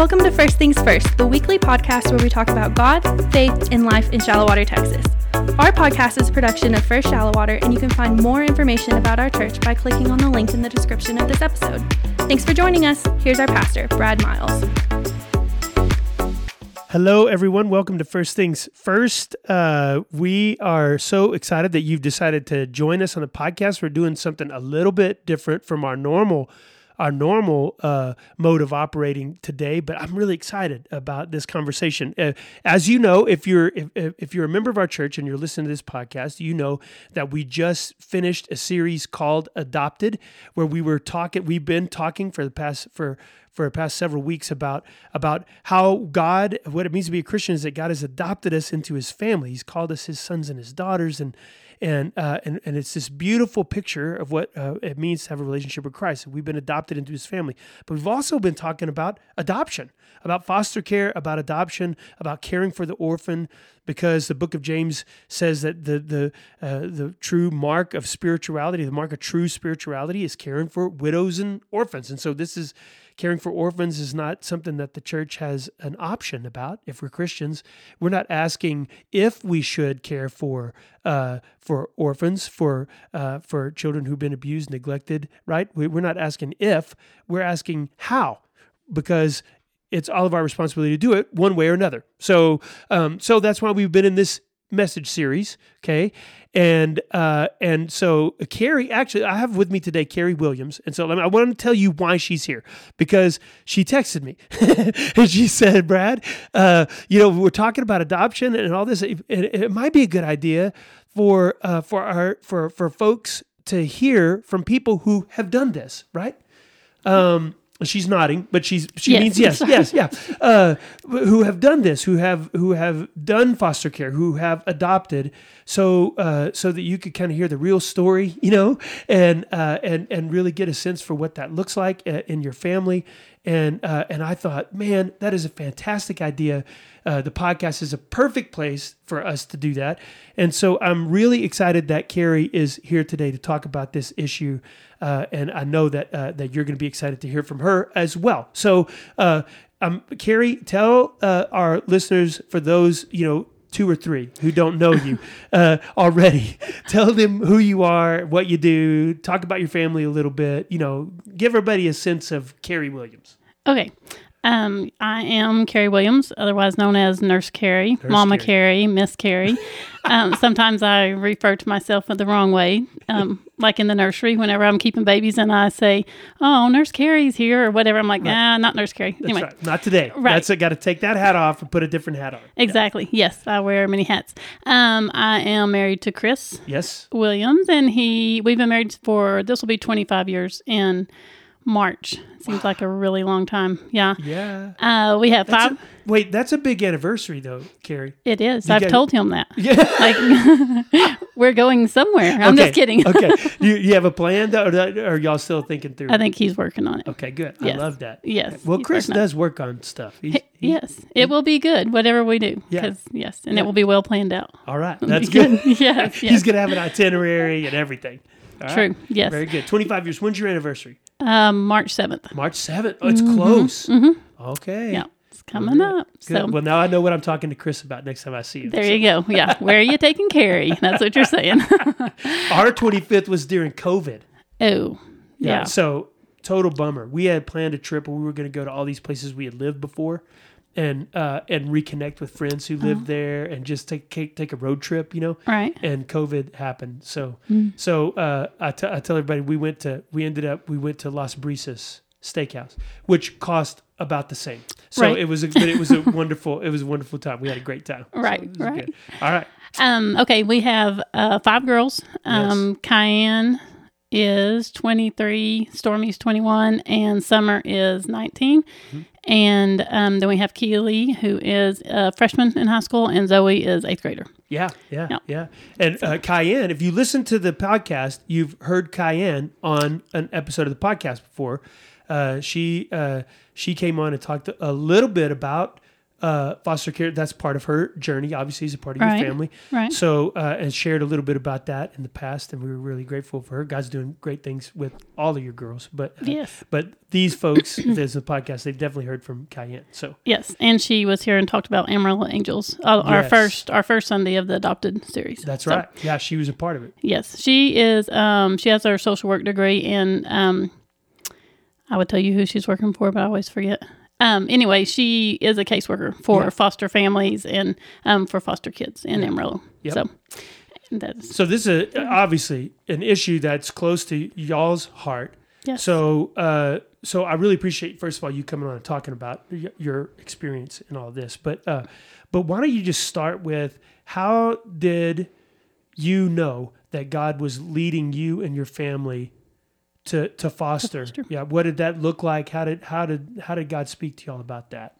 Welcome to First Things First, the weekly podcast where we talk about God, faith, and life in Shallowater, Texas. Our podcast is production of First Shallowater, and you can find more information about our church by clicking on the link in the description of this episode. Thanks for joining us. Here's our pastor, Brad Miles. Hello, everyone. Welcome to First Things First. Uh, we are so excited that you've decided to join us on the podcast. We're doing something a little bit different from our normal our normal uh, mode of operating today. But I'm really excited about this conversation. Uh, as you know, if you're if, if you're a member of our church and you're listening to this podcast, you know that we just finished a series called Adopted, where we were talking. We've been talking for the past for for the past several weeks about about how God, what it means to be a Christian, is that God has adopted us into His family. He's called us His sons and His daughters, and and uh, and and it's this beautiful picture of what uh, it means to have a relationship with Christ. We've been adopted into His family, but we've also been talking about adoption, about foster care, about adoption, about caring for the orphan, because the Book of James says that the the uh, the true mark of spirituality, the mark of true spirituality, is caring for widows and orphans, and so this is caring for orphans is not something that the church has an option about. If we're Christians, we're not asking if we should care for uh, for orphans, for uh, for children who've been abused, neglected. Right? We, we're not asking if. We're asking how, because it's all of our responsibility to do it one way or another. So, um, so that's why we've been in this message series. Okay, and uh, and so uh, Carrie, actually, I have with me today Carrie Williams, and so I want to tell you why she's here because she texted me and she said, "Brad, uh, you know, we're talking about adoption and all this. It, it might be a good idea for uh, for our for for folks to hear from people who have done this, right?" Um, She's nodding, but she's she Yes, means yes, yes, yeah. Uh, who have done this, who have who have done foster care, who have adopted, so uh, so that you could kind of hear the real story, you know, and uh, and and really get a sense for what that looks like uh, in your family. And uh, and I thought, man, that is a fantastic idea. Uh, the podcast is a perfect place for us to do that. And so I'm really excited that Carrie is here today to talk about this issue. Uh, and I know that uh, that you're going to be excited to hear from her as well. So, uh, um, Carrie, tell uh, our listeners, for those you know two or three who don't know you uh, already, tell them who you are, what you do, talk about your family a little bit. You know, give everybody a sense of Carrie Williams. Okay. Um, I am Carrie Williams, otherwise known as Nurse Carrie, Mama Carrie. Carrie, Miss Carrie. um, sometimes I refer to myself the wrong way, um, like in the nursery. Whenever I'm keeping babies and I say, "Oh, Nurse Carrie's here" or whatever, I'm like, "Nah, not Nurse Carrie." That's anyway, right. Not today. Right. That's got to take that hat off and put a different hat on. exactly. Yes, I wear many hats. Um, I am married to Chris Yes. Williams, and he. We've been married for this will be 25 years in March. Seems like a really long time. Yeah. Yeah. Uh, we have That's five. a- wait, that's a big anniversary though, Carrie. It is. You I've guys- told him that. Yeah. Like, we're going somewhere. I'm Okay, just kidding. okay. You, you have a plan, though, or, that- or are y'all still thinking through? I think he's working on it. Okay, good. Yes. I love that. Yes, Well, Chris working on it. does work on stuff. He's, he- Yes, it will be good, whatever we do. Yeah. yes, and Yeah. it will be well planned out. all right. That's good. yes, He's going to have an itinerary and everything. All right. True. Yes. Very good. 25 years. When's your anniversary? Um, March 7th. March 7th. Oh, it's close. Okay. Mm-hmm. Okay. Yeah, it's coming up. Good. So well, now I know what I'm talking to Chris about next time I see him. there you go. Yeah. Where are you taking Carrie? That's what you're saying. Our 25th was during COVID. oh, yeah. So total bummer. We had planned a trip where we were going to go to all these places we had lived before, and uh, and reconnect with friends who Uh-huh. there, and just take take, take a road trip. You know. Right. And COVID happened. So Mm. so uh, I, t- I tell everybody we went to we ended up we went to Las Brisas Steakhouse, which cost about the same. So Right. it was a but it was a wonderful it was a wonderful time. We had a great time. Right, was right. good. All right. Um, okay, we have uh, five girls. Um, Cayenne is 23, Stormy's 21, and Summer is 19. Mm-hmm. And um, then we have Keely, who is a freshman in high school, and Zoe is eighth grader. Yeah, yeah, Yeah. yeah. And uh, Cayenne, if you listen to the podcast, you've heard Cayenne on an episode of the podcast before. Uh, she uh, she came on and talked a little bit about uh, foster care. That's part of her journey. Obviously, is a part of Right. your family. Right. So, uh, and shared a little bit about that in the past, and we were really grateful for her. God's doing great things with all of your girls, but uh, Yes. but these folks, there's a podcast. They've definitely heard from Cayenne. So Yes, and she was here and talked about Amarillo Angels, uh, our first our first Sunday of the adopted series. that's So, right. Yeah, she was a part of it. Yes, she is. Um, she has her social work degree, and um, I would tell you who she's working for, but I always forget. Um, anyway, she is a caseworker for Yeah. foster families and um, for foster kids in Amarillo. Yep. So that's So this is a, obviously an issue that's close to y'all's heart. yes. So, uh, so I really appreciate first of all you coming on and talking about y- your experience and all this. But, uh, but why don't you just start with how did you know that God was leading you and your family to to foster? foster. Yeah, what did that look like? How did how did how did God speak to y'all about that?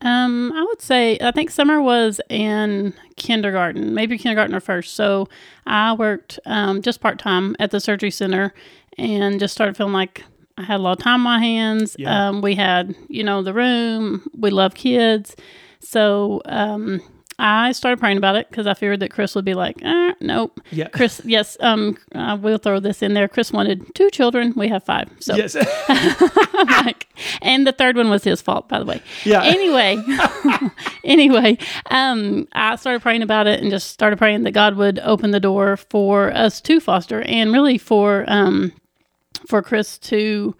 Um, I would say I think Summer was in kindergarten, maybe kindergarten or first. So I worked um, just part time at the surgery center, and just started feeling like I had a lot of time on my hands. Yeah. Um, we had you know the room. We love kids, so um, I started praying about it because I figured that Chris would be like, eh, nope. Yeah. Chris, yes, um, I will throw this in there. Chris wanted two children. We have five. So, Yes. like, and the third one was his fault, by the way yeah. anyway anyway um i started praying about it and just started praying that god would open the door for us to foster and really for um for chris to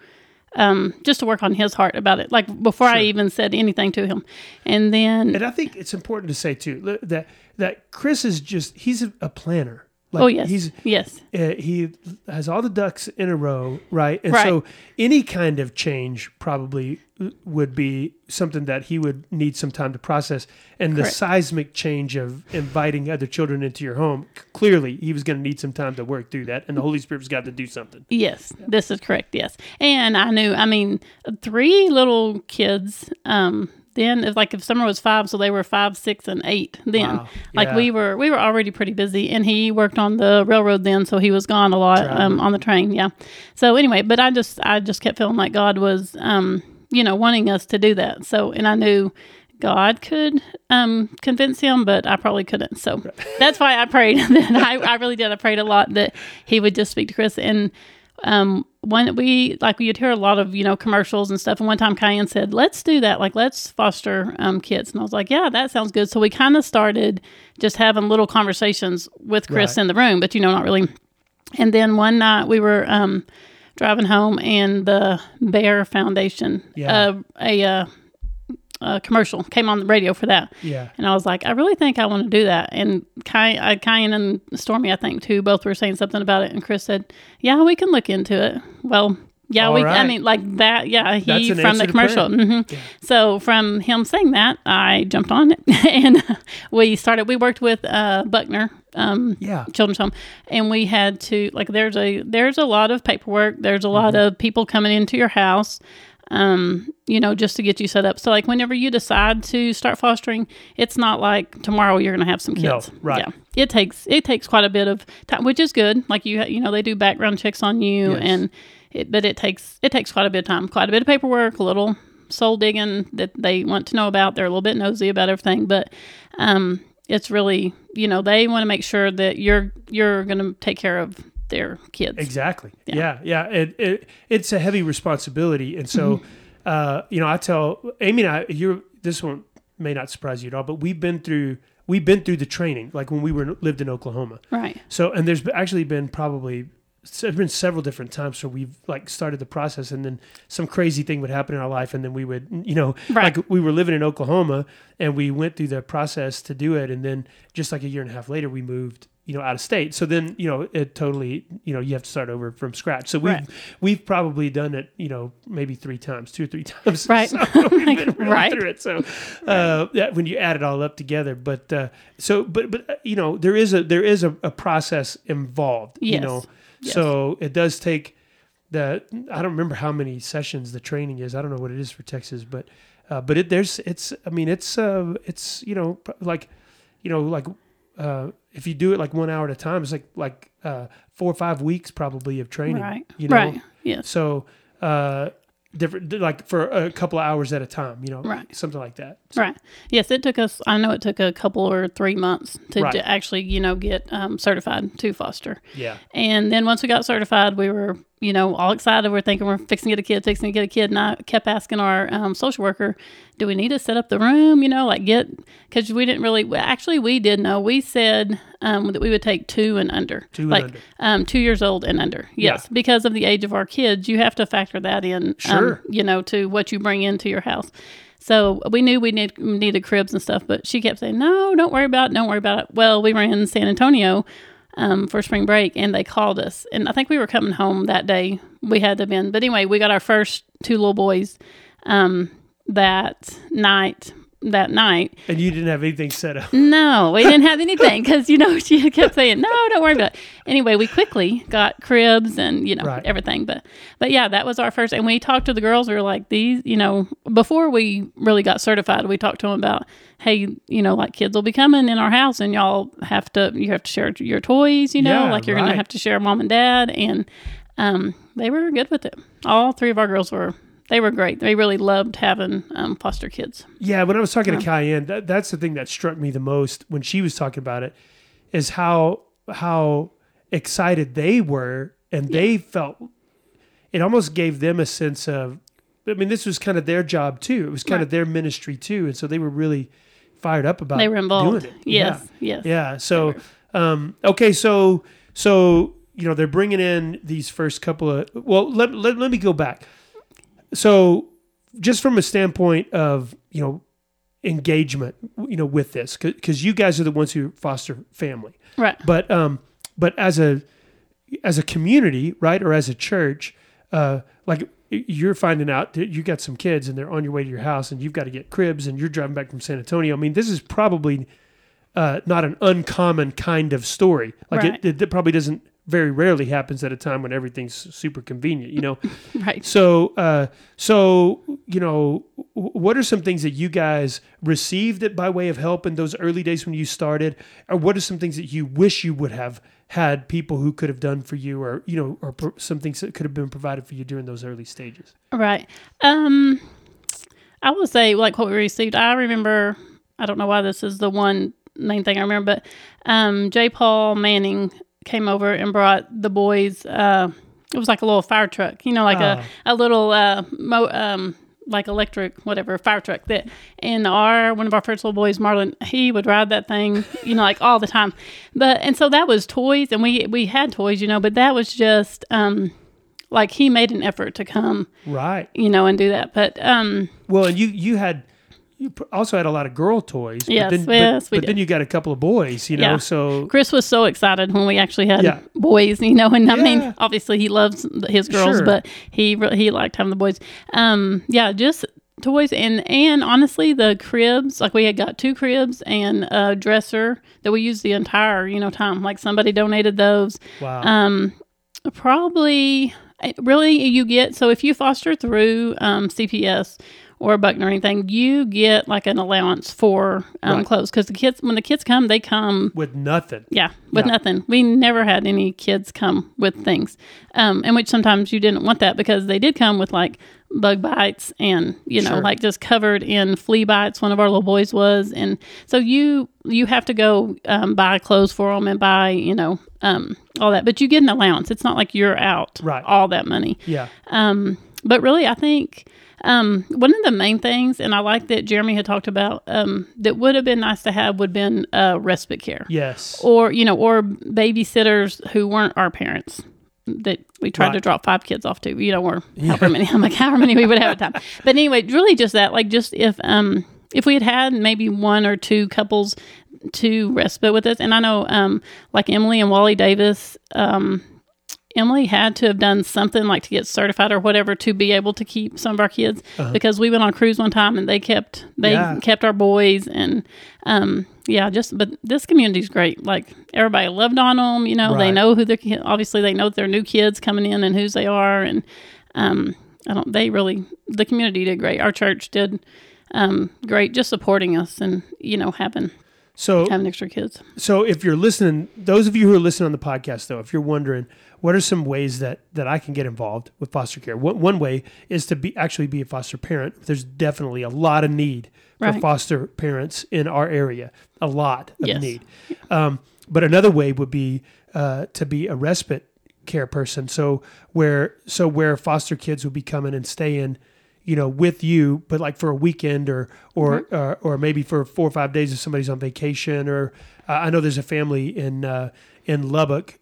um just to work on his heart about it like before i even said anything to him and then And I think it's important to say too that that Chris is just he's a planner. Like oh yes He's yes uh, he has all the ducks in a row, right? And Right. so any kind of change probably would be something that he would need some time to process. And the seismic change of inviting other children into your home, clearly he was going to need some time to work through that, and the Holy Spirit's got to do something. Yes, this is correct. Yes, and I knew. I mean, three little kids. Um, then if like if summer was five, so they were five, six, and eight. Then Wow. like Yeah. we were we were already pretty busy, and he worked on the railroad then, so he was gone a lot um, on the train. Yeah. So anyway, but I just I just kept feeling like God was um you know wanting us to do that. So and I knew. God could um, convince him, but I probably couldn't. So that's why I prayed. that I, I really did. I prayed a lot that he would just speak to Chris. And um, when we like you'd hear a lot of you know commercials and stuff. And one time Cayenne said, "Let's do that. Like let's foster um, kids." And I was like, "Yeah, that sounds good." So we kind of started just having little conversations with Chris Right. in the room, but you know, not really. And then one night we were um, driving home, and the Bair Foundation, Yeah. uh, a uh, uh, commercial came on the radio for that. Yeah. And I was like, I really think I want to do that. And Ky- uh, Kyan and Stormy, I think, too, both were saying something about it. And Chris said, Yeah, we can look into it. Well, yeah, All we. I mean, like that. Yeah, he from the commercial. prayer. hmm So from him saying that, I jumped on it, and we started. We worked with uh, Buckner um, Yeah. Children's Home, and we had to like. There's a there's a lot of paperwork. There's a lot Mm-hmm. of people coming into your house um, you know, just to get you set up. So, like, whenever you decide to start fostering, it's not like tomorrow you're going to have some No, kids. right. Yeah, it takes it takes quite a bit of time, which is good. Like you, you know, they do background checks on you, Yes. and it, but it takes it takes quite a bit of time, quite a bit of paperwork, a little soul digging that they want to know about. They're a little bit nosy about everything, but um, it's really, you know, they want to make sure that you're you're going to take care of their kids. Exactly. Yeah. Yeah. It, it it's a heavy responsibility, and so Mm-hmm. uh, you know, I tell Amy and I, you're this one may not surprise you at all, but we've been through we've been through the training, like when we were lived in Oklahoma. Right. So, and there's actually been probably there's been several different times where we've like started the process, and then some crazy thing would happen in our life, and then we would, you know, Right. like we were living in Oklahoma, and we went through the process to do it, and then just like a year and a half later, we moved, you know, out of state. So then, you know, it totally, you know, you have to start over from scratch. So we've Right. we've probably done it, you know, maybe three times, two or three times. Right. So we've been really Right. through it. So uh, yeah, when you add it all up together, but uh, so but but uh, you know, there is a there is a, a process involved. You know, Yes. so it does take the I don't remember how many sessions the training is. I don't know what it is for Texas, but uh, but it there's it's I mean it's uh it's you know like you know like uh if you do it like one hour at a time, it's like like uh four or five weeks probably of training. Right. You know, Right. Yes. so uh different, like for a couple of hours at a time, you know, Right. something like that. Right. Yes, it took us. I know it took a couple or three months to, Right. to actually, you know, get um, certified to foster. Yeah. And then once we got certified, we were, you know, all excited. We're thinking we're fixing to get a kid, fixing to get a kid. And I kept asking our um, social worker, do we need to set up the room? You know, like get, because we didn't really, well, actually, we did know. We said um, that we would take two and under. Two and like, under. Um, two years old and under. Yes. Yeah. Because of the age of our kids, you have to factor that in, um, Sure. you know, to what you bring into your house. So we knew we need, needed cribs and stuff, but she kept saying, no, don't worry about it. Don't worry about it. Well, we were in San Antonio um, for spring break and they called us. And I think we were coming home that day. We had to been. But anyway, we got our first two little boys um, that night. That night. And you didn't have anything set up. No, we didn't have anything because, you know, she kept saying, no, don't worry about it. Anyway, we quickly got cribs and, you know, Right. everything. But, but yeah, that was our first. And we talked to the girls. We were like, these, you know, before we really got certified, we talked to them about, hey, you know, like kids will be coming in our house and y'all have to, you have to share your toys, you know, Yeah, like you're gonna have to share mom and dad. And um, they were good with it. All three of our girls were, they were great. They really loved having um, foster kids. Yeah, when I was talking to Cayenne, that, that's the thing that struck me the most when she was talking about it, is how how excited they were, and they felt it almost gave them a sense of. I mean, this was kind of their job too. It was kind of their ministry too, and so they were really fired up about. They were involved. Doing it. Yes, yes. Yeah. Yeah. So, um, okay. So, so you know, they're bringing in these first couple of. Well, let let, let me go back. So, just from a standpoint of you know engagement, you know, with this, because you guys are the ones who foster family, Right. but um, but as a as a community, right, or as a church, uh, like you're finding out that you got some kids and they're on your way to your house and you've got to get cribs and you're driving back from San Antonio. I mean, this is probably uh, not an uncommon kind of story. Like Right. it, it, it probably doesn't very rarely happens at a time when everything's super convenient, you know. Right. So, uh, so you know, what are some things that you guys received it by way of help in those early days when you started, or what are some things that you wish you would have had people who could have done for you, or you know, or pro- some things that could have been provided for you during those early stages? Right. Um, I will say, like what we received, I remember, I don't know why this is the one main thing I remember, but um, J. Paul Manning came over and brought the boys, uh, it was like a little fire truck, you know, like a, a little, uh, mo- um, like electric, whatever, fire truck that, and our, one of our first little boys, Marlon, he would ride that thing, you know, like all the time. But, and so that was toys and we, we had toys, you know, but that was just, um, like he made an effort to come Right. you know, and do that. But um, Well, and you you had you also had a lot of girl toys. But Yes, then, but, yes, we but then you got a couple of boys. You know, Yeah. so Chris was so excited when we actually had Yeah. boys, you know, and I Yeah. mean, obviously he loves his girls, Sure. but he he liked having the boys. Um, yeah, just toys and and honestly, the cribs like we had got two cribs and a dresser that we used the entire you know time. Like somebody donated those. wow. Um, probably really you get so if you foster through um, CPS or a Buckner or anything, you get like an allowance for um, Right. clothes because the kids when the kids come, they come with nothing. yeah with Yeah. nothing. We never had any kids come with things, um, and which sometimes you didn't want that because they did come with like bug bites and you know Sure. like just covered in flea bites. One of our little boys was, and so you you have to go um, buy clothes for them and buy you know um, all that, but you get an allowance. It's not like you're out Right. all that money. Yeah. Um, but really, I think um, one of the main things, and I like that Jeremy had talked about, um, that would have been nice to have would have been uh, respite care. Yes. or you know or babysitters who weren't our parents that we tried to drop five kids off to you know or however many i'm like however many we would have at time. But anyway really just that like just if um if we had had maybe one or two couples to respite with us and i know um like emily and wally davis um Emily had to have done something like to get certified or whatever to be able to keep some of our kids because we went on a cruise one time and they kept they Uh-huh. Yeah. kept our boys and um yeah just but this community's great like everybody loved on them you know they know who they're obviously they know their new kids coming in and whose they are and um I don't they really the community did great our church did um great just supporting us and you know having So having extra kids. so if you're listening, those of you who are listening on the podcast, though, if you're wondering what are some ways that that I can get involved with foster care, one, one way is to be actually be a foster parent. There's definitely a lot of need for Right. foster parents in our area, a lot of Yes. need. Um, but another way would be uh, to be a respite care person. So where so where foster kids would be coming and staying, you know, with you, but like for a weekend or or Mm-hmm. uh, or maybe for four or five days if somebody's on vacation. Or uh, I know there's a family in uh, in Lubbock.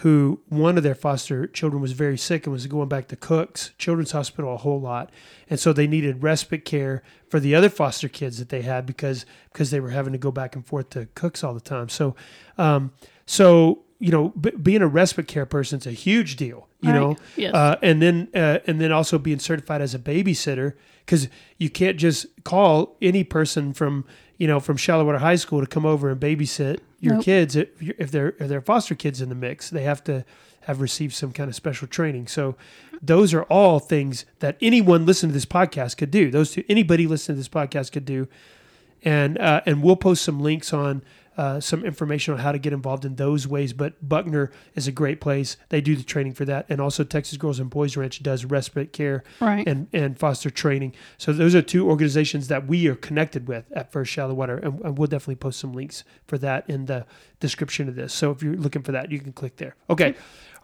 Who one of their foster children was very sick and was going back to Cook's Children's Hospital a whole lot, and so they needed respite care for the other foster kids that they had because because they were having to go back and forth to Cook's all the time. So, um, so you know, b- being a respite care person is a huge deal. You Right. know, Yes. uh, and then uh, and then also being certified as a babysitter because you can't just call any person from you know from Shallowater High School to come over and babysit your Nope. kids if, if they're if they're foster kids in the mix. They have to have received some kind of special training. So those are all things that anyone listening to this podcast could do. Those two, anybody listening to this podcast could do and uh, and we'll post some links on uh, some information on how to get involved in those ways. But Buckner is a great place; they do the training for that, and also Texas Girls and Boys Ranch does respite care Right. and and foster training. So those are two organizations that we are connected with at First Shallowater, and, and we'll definitely post some links for that in the description of this. So if you're looking for that, you can click there. Okay,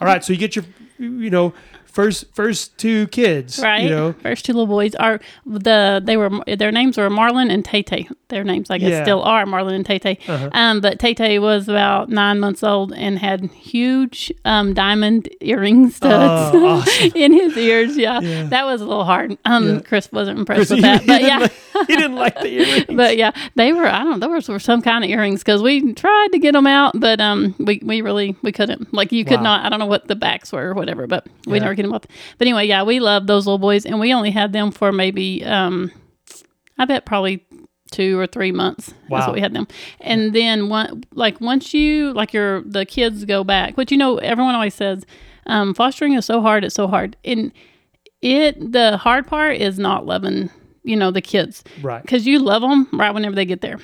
all right. So you get your you know first first two kids, Right. You know, First two little boys are the they were their names were Marlon and Tay Tay. Their names I guess Yeah. still are Marlon and Tay Tay. Uh-huh. Um, but Tay Tay was about nine months old and had huge um, diamond earring studs Oh, awesome. in his ears. Yeah. Yeah. that was a little hard. Um, Yeah. Chris wasn't impressed Chris, with that, he but didn't yeah. like- he didn't like the earrings. But yeah, they were. I don't. know, Those were some kind of earrings because we tried to get them out, but um, we, we really we couldn't. Like you could Wow. not. I don't know what the backs were or whatever, but we Yeah. never get them off. But anyway, yeah, we love those little boys, and we only had them for maybe um, I bet probably two or three months. That's Wow. what we had them, and then one like once you like your the kids go back, but you know everyone always says um, fostering is so hard. It's so hard, and it the hard part is not loving you know the kids right. because you love them right whenever they get there.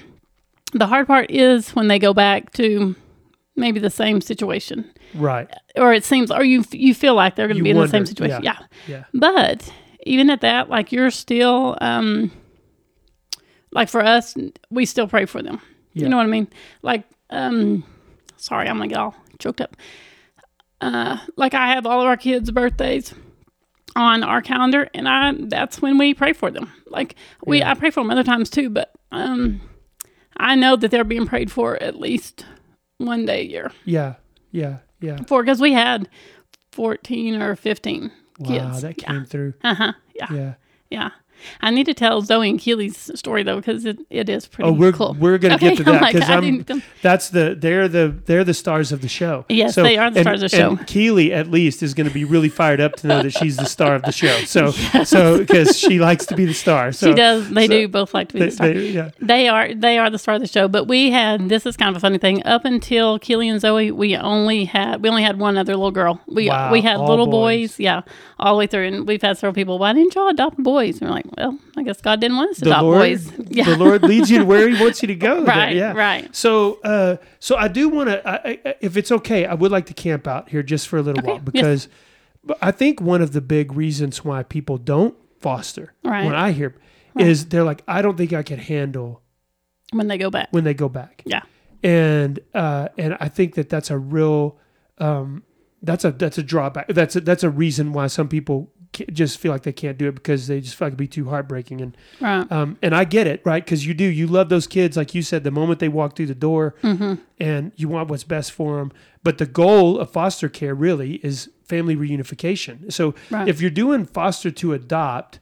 The hard part is when they go back to maybe the same situation, Right. or it seems, or you you feel like they're going to be in the same situation. yeah. Yeah. Yeah. But even at that, like you're still, um, like for us, we still pray for them. Yeah. You know what I mean? Like, um, sorry, I'm like all choked up. Uh, like I have all of our kids' birthdays on our calendar, and I that's when we pray for them. Like we, Yeah. I pray for them other times too, but um, I know that they're being prayed for at least one day a year Yeah. Yeah. Yeah. for because we had fourteen or fifteen Wow, kids. that yeah. came through. Uh huh. Yeah. Yeah. Yeah. I need to tell Zoe and Keely's story though because it, it is pretty Oh, we're cool. we're gonna Okay, get to I'm that because I I'm. That's the they're the they're the stars of the show. Yes, they are the and- stars of the show. And Keely at least is going to be really fired up to know that she's the star of the show. So so because she likes to be the star. So she does. They so do both like to be They, the star. they- yeah. They are they are the star of the show. But we had this is kind of a funny thing. Up until Keely and Zoe, we only had we only had one other little girl. We Wow, we had little boys. boys. yeah, all the way through. And we've had several people. Why didn't y'all adopt boys? And we're like, well, I guess God didn't want us to The adopt Lord, boys. Yeah, the Lord leads you to where He wants you to go. there, Right, yeah. right. So, uh, so I do want to, if it's okay, I would like to camp out here just for a little Okay, while because but I think one of the big reasons why people don't foster, Right. when I hear, is they're like, I don't think I can handle when they go back. when they go back. Yeah, and uh, and I think that that's a real um, that's a that's a drawback. That's a, that's a reason why some people just feel like they can't do it because they just feel like it'd be too heartbreaking. And right. um, and I get it, right? Because you do you love those kids, like you said, the moment they walk through the door, Mm-hmm. and you want what's best for them. But the goal of foster care really is family reunification. So Right. if you're doing foster to adopt.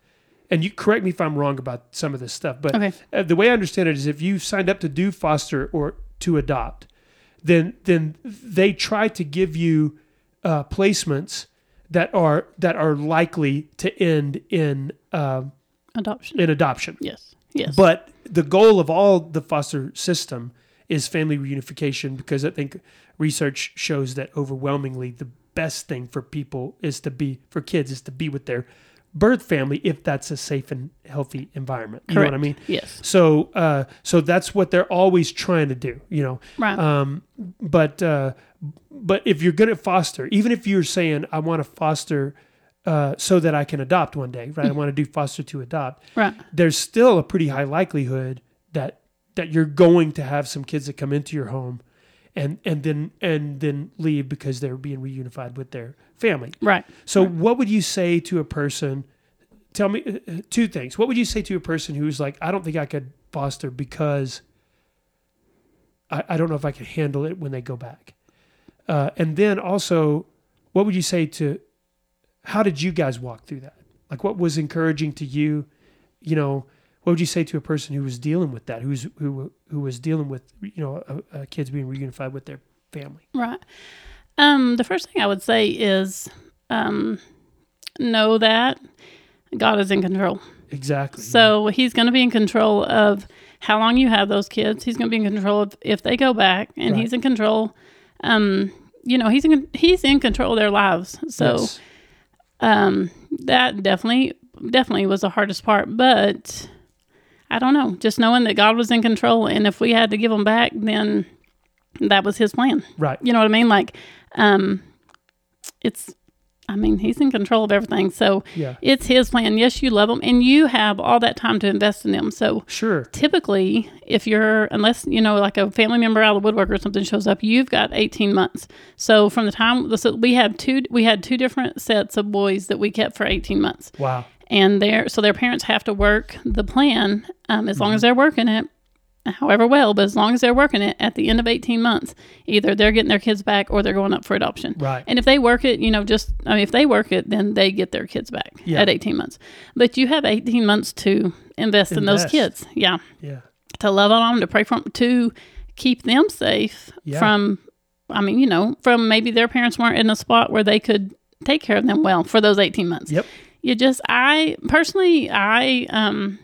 And you correct me if I'm wrong about some of this stuff, but Okay. uh, the way I understand it is if you signed up to do foster or to adopt, then then they try to give you uh, placements that are that are likely to end in um Adoption. in adoption. Yes. Yes. But the goal of all the foster system is family reunification because I think research shows that overwhelmingly the best thing for people is to be for kids is to be with their birth family if that's a safe and healthy environment. You know what I mean? Yes. So, uh, so that's what they're always trying to do, you know. Right. Um, but uh, but if you're going to foster, even if you're saying I want to foster uh, so that I can adopt one day, right? I want to do foster to adopt. right. There's still a pretty high likelihood that that you're going to have some kids that come into your home, and and then and then leave because they're being reunified with their family. Right. So, what would you say to a person? Tell me uh, uh, two things. What would you say to a person who's like, I don't think I could foster because I, I don't know if I can handle it when they go back. Uh, and then also, what would you say to how did you guys walk through that? Like, what was encouraging to you? You know, what would you say to a person who was dealing with that, who's who who was dealing with you know uh, uh, kids being reunified with their family? Right. Um, the first thing I would say is um, know that God is in control. Exactly. So he's going to be in control of how long you have those kids. He's going to be in control of if they go back, and Right. he's in control. Um, you know, he's in he's in control of their lives. So Yes. um, that definitely definitely was the hardest part. But I don't know, just knowing that God was in control, and if we had to give them back, then that was His plan. right. You know what I mean? Like, um, it's, I mean, he's in control of everything. So Yeah. it's his plan. Yes, you love them and you have all that time to invest in them. So Sure. typically, if you're, unless, you know, like a family member out of the woodwork or something shows up, you've got 18 months. So from the time, so we have two, we had two different sets of boys that we kept for 18 months Wow. And their so their parents have to work the plan um, as long as they're working it however well but as long as they're working it at the end of 18 months either they're getting their kids back or they're going up for adoption Right. and if they work it you know just I mean, if they work it then they get their kids back Yeah. at 18 months but you have 18 months to invest, in those kids yeah Yeah. to love on them to pray for them to keep them safe Yeah. from i mean you know from maybe their parents weren't in a spot where they could take care of them well for those 18 months Yep. You just i personally i um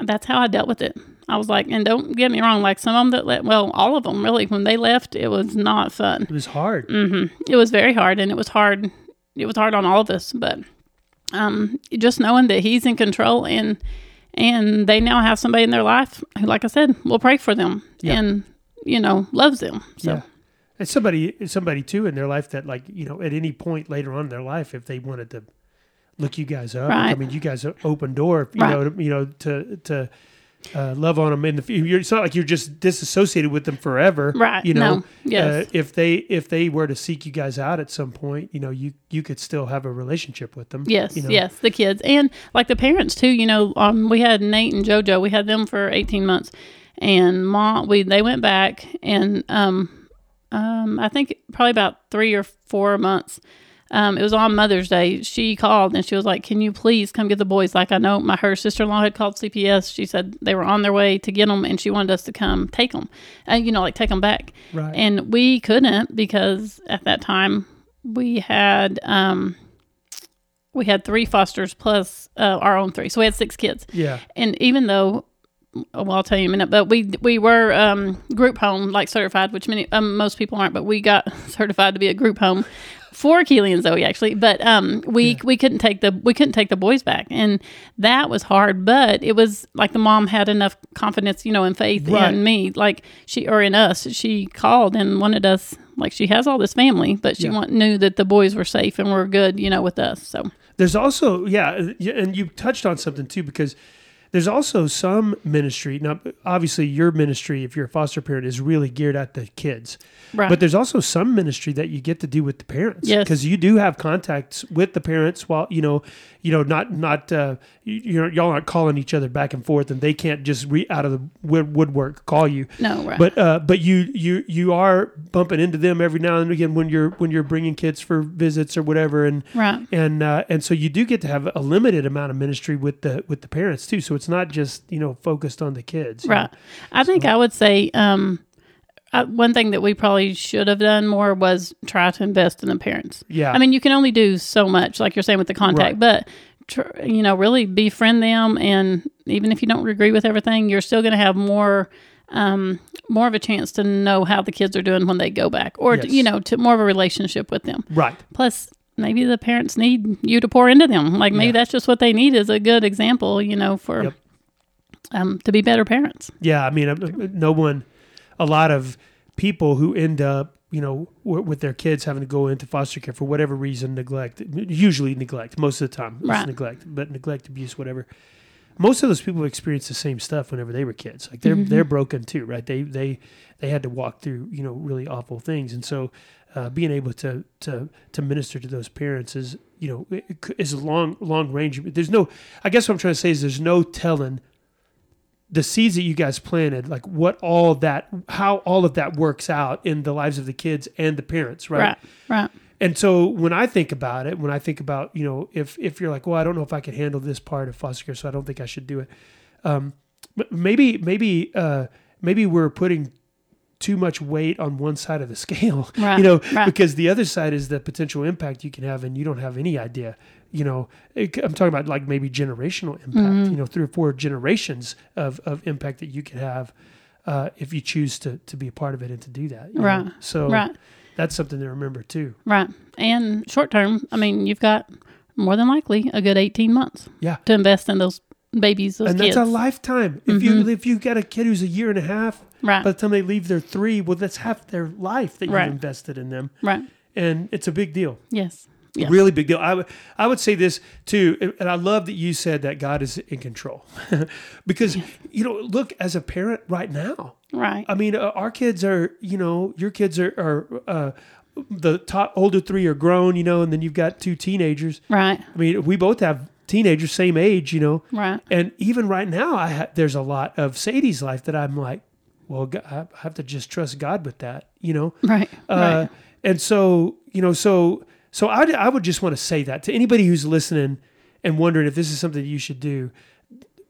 that's how i dealt with it i was like and don't get me wrong like some of them that let well all of them really when they left it was not fun It was hard. hmm it was very hard and it was hard it was hard on all of us but um just knowing that he's in control and and they now have somebody in their life who like i said will pray for them Yeah. and you know loves them so Yeah. And somebody, somebody too in their life that like, you know, at any point later on in their life, if they wanted to look you guys up, I mean, you guys are open door, you Right. know, to, you know, to, to, uh, love on them in the future. It's not like you're just disassociated with them forever, Right. You know, No. Yes. uh, if they if they were to seek you guys out at some point, you know, you you could still have a relationship with them. Yes, you know? yes, the kids and like the parents too. You know, um, we had Nate and JoJo. We had them for eighteen months, and mom, we they went back and um, um, I think probably about three or four months. Um, it was on Mother's Day. She called and she was like, "Can you please come get the boys?" Like I know my her sister in law had called CPS. She said they were on their way to get them, and she wanted us to come take them, and you know, like take them back. Right. And we couldn't because at that time we had um, we had three fosters plus uh, our own three, so we had six kids. yeah. And even though, well, I'll tell you in a minute, but we we were um, group home like certified, which many um, most people aren't, but we got certified to be a group home for Keely and Zoe actually. But um, we we couldn't take the we couldn't take the boys back, and that was hard. But it was like the mom had enough confidence, you know, and faith Right. in me, like she or in us. She called and wanted us. Like she has all this family, but she Yeah. want, knew that the boys were safe and were good, you know, with us. So There's also yeah, yeah, and you touched on something too because there's also some ministry. Now, obviously, your ministry, if you're a foster parent, is really geared at the kids. right, But there's also some ministry that you get to do with the parents, Yes. because you do have contacts with the parents. While you know, you know, not not uh, you, you know, y'all aren't calling each other back and forth, and they can't just re out of the wood, woodwork call you. no, right, But uh, but you you you are bumping into them every now and again when you're when you're bringing kids for visits or whatever, and right. and uh, and so you do get to have a limited amount of ministry with the with the parents too. So it's not just you know focused on the kids, you know. Right. I think I would say um, uh, one thing that we probably should have done more was try to invest in the parents. Yeah, I mean, you can only do so much, like you're saying with the contact, Right. but tr- you know, really befriend them, and even if you don't agree with everything, you're still going to have more. Um, more of a chance to know how the kids are doing when they go back, or Yes. you know, to more of a relationship with them. right. Plus, maybe the parents need you to pour into them. Like maybe Yeah. that's just what they need is a good example, you know, for Yep. um, to be better parents. Yeah, I mean, uh, uh, no one, a lot of people who end up, you know, w- with their kids having to go into foster care for whatever reason, neglect, usually neglect, most of the time, it's Right. neglect, but neglect, abuse, whatever. Most of those people experience the same stuff whenever they were kids. Like they're they're broken too, right? They they they had to walk through you know really awful things, and so uh, being able to to to minister to those parents is you know it- it c- is a long long range. There's no, I guess what I'm trying to say is there's no telling the seeds that you guys planted, like what all that, how all of that works out in the lives of the kids and the parents, right? Right. Right. And so when I think about it, when I think about, you know, if if you're like, well, I don't know if I can handle this part of foster care, so I don't think I should do it. Um, maybe maybe uh, maybe we're putting too much weight on one side of the scale, Right, you know, right. because the other side is the potential impact you can have, and you don't have any idea. You know, it, I'm talking about like maybe generational impact. Mm-hmm. You know, three or four generations of of impact that you could have uh, if you choose to to be a part of it and to do that. you know? Right, So Right. that's something to remember too. Right. And short term, I mean, you've got more than likely a good 18 months Yeah. to invest in those babies, those and kids. that's a lifetime. If you if you got a kid who's a year and a half, Right. by the time they leave, they're three. Well, that's half their life that Right. you've invested in them, right. and it's a big deal. Yes. Yes. Really big deal. I would I would say this too, and I love that you said that God is in control, because you know, look as a parent right now. Right. I mean, uh, our kids are, you know, your kids are, are uh, the top older three are grown, you know, and then you've got two teenagers. right. I mean, we both have teenagers, same age, you know, Right. and even right now, I ha- there's a lot of Sadie's life that I'm like, well, I have to just trust God with that, you know. Right. Uh, right. And so, you know, so so I, I would just want to say that to anybody who's listening and wondering if this is something you should do.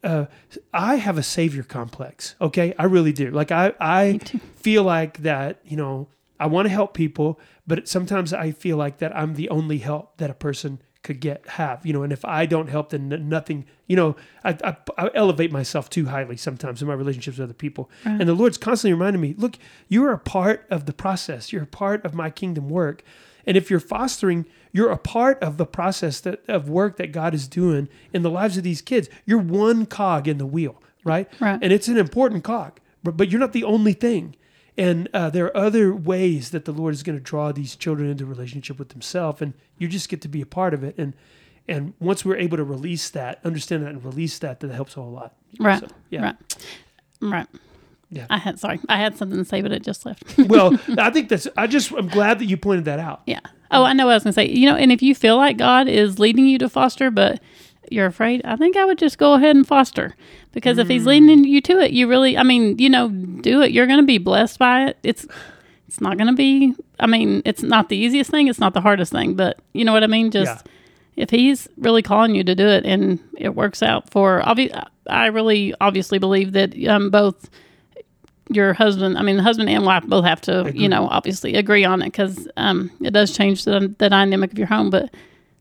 Uh, I have a savior complex. Okay, I really do. Like I, I feel like that. You know, I want to help people, but sometimes I feel like that I'm the only help that a person could get have. You know, and if I don't help, then nothing. You know, I, I, I elevate myself too highly sometimes in my relationships with other people, and the Lord's constantly reminding me, look, you are a part of the process. You're a part of my kingdom work. And if you're fostering, you're a part of the process that, of work that God is doing in the lives of these kids. You're one cog in the wheel, right? Right. And it's an important cog, but, but you're not the only thing. And uh, there are other ways that the Lord is going to draw these children into relationship with Himself, and you just get to be a part of it. And and once we're able to release that, understand that, and release that, that helps a whole lot. Right. So, yeah. Right. Right. Yeah. I had sorry. I had something to say, but it just left. Well, I think that's. I just. I'm glad that you pointed that out. yeah. Oh, I know what I was gonna say. You know, and if you feel like God is leading you to foster, but you're afraid, I think I would just go ahead and foster. Because if he's leading you to it, you really I mean, you know, do it. You're gonna be blessed by it. It's it's not gonna be I mean, it's not the easiest thing, it's not the hardest thing, but you know what I mean? Just if he's really calling you to do it and it works out for obvi- I really obviously believe that um, both your husband, I mean, the husband and wife both have to, you know, obviously agree on it because um, it does change the, the dynamic of your home. But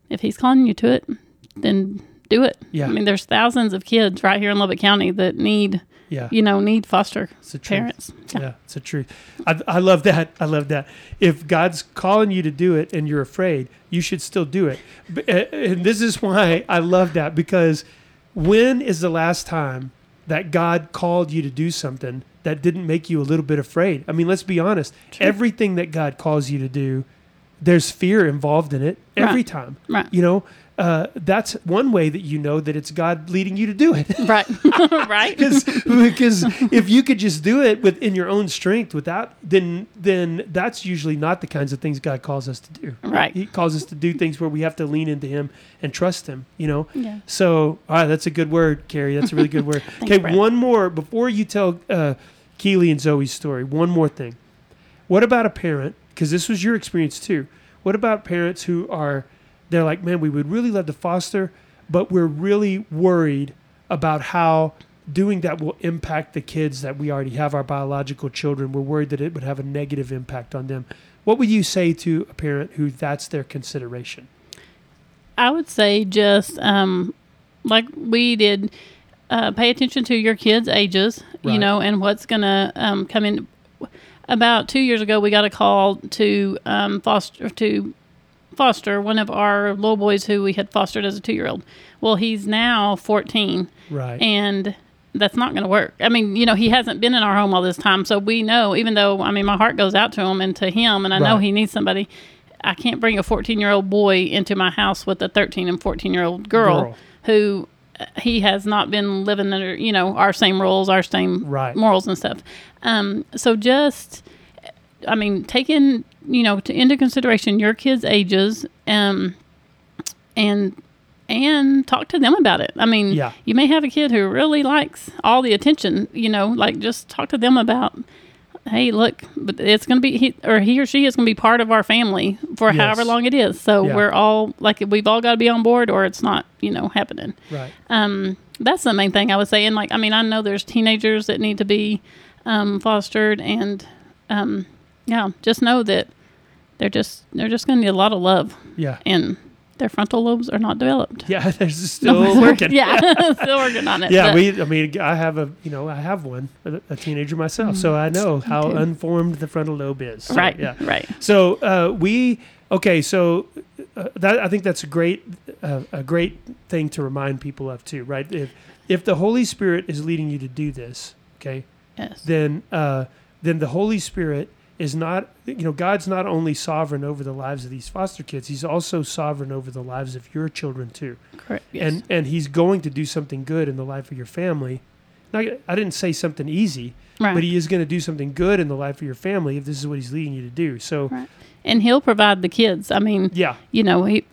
if he's calling you to it, then do it. Yeah. I mean, there's thousands of kids right here in Lubbock County that need, Yeah. you know, need foster It's the truth. parents. Yeah, it's a truth. I, I love that. I love that. If God's calling you to do it and you're afraid, you should still do it. And this is why I love that because when is the last time that God called you to do something that didn't make you a little bit afraid? I mean, let's be honest. Everything that God calls you to do, there's fear involved in it every Right. time. Right. You know, uh, that's one way that you know that it's God leading you to do it. Right. right. because because if you could just do it within your own strength without then then that's usually not the kinds of things God calls us to do. Right. He calls us to do things where we have to lean into Him and trust Him. You know. Yeah. So all right, that's a good word, Carrie. That's a really good word. Thanks, okay, one more before you tell uh, Keely and Zoe's story. One more thing. What about a parent? Because this was your experience too. What about parents who are they're like, man, we would really love to foster, but we're really worried about how doing that will impact the kids that we already have, our biological children. We're worried that it would have a negative impact on them. What would you say to a parent who that's their consideration? I would say just um, like we did, uh, pay attention to your kids' ages, you know, and what's going to um, come in. About two years ago, we got a call to um, foster to foster one of our little boys who we had fostered as a two year old. Well, he's now 14, Right. and that's not going to work. I mean, you know, he hasn't been in our home all this time, so we know. Even though, I mean, my heart goes out to him and to him, and I know he needs somebody. I can't bring a 14 year old boy into my house with a 13 and 14 year old girl, Girl. who uh, he has not been living under, you know, our same rules, our same Right. morals and stuff. Um, so just, I mean, taking you know to, into consideration your kids' ages, um, and and talk to them about it. I mean, Yeah. you may have a kid who really likes all the attention. You know, like just talk to them about. Hey, look, but it's going to be he or he or she is going to be part of our family for Yes. however long it is. So Yeah. we're all like we've all got to be on board, or it's not, you know, happening right. um, that's the main thing I was saying. Like, I mean, I know there's teenagers that need to be um, fostered, and um, yeah, just know that they're just they're just going to need a lot of love, Yeah. and their frontal lobes are not developed. Yeah. They're still working. yeah, still working on it. Yeah, but- we. I mean, I have a. You know, I have one, a, teenager myself, so I know how unformed the frontal lobe is. So, right, Yeah. right, So uh, we. Okay. So uh, that I think that's a great, uh, a great thing to remind people of too. Right. If if the Holy Spirit is leading you to do this, okay, yes, then uh, then the Holy Spirit is not you know God's not only sovereign over the lives of these foster kids, He's also sovereign over the lives of your children too correct. Yes. and and he's going to do something good in the life of your family. Now, I didn't say something easy, right. but he is going to do something good in the life of your family if this is what he's leading you to do. So, Right. and he'll provide the kids. I mean, yeah, you know, he,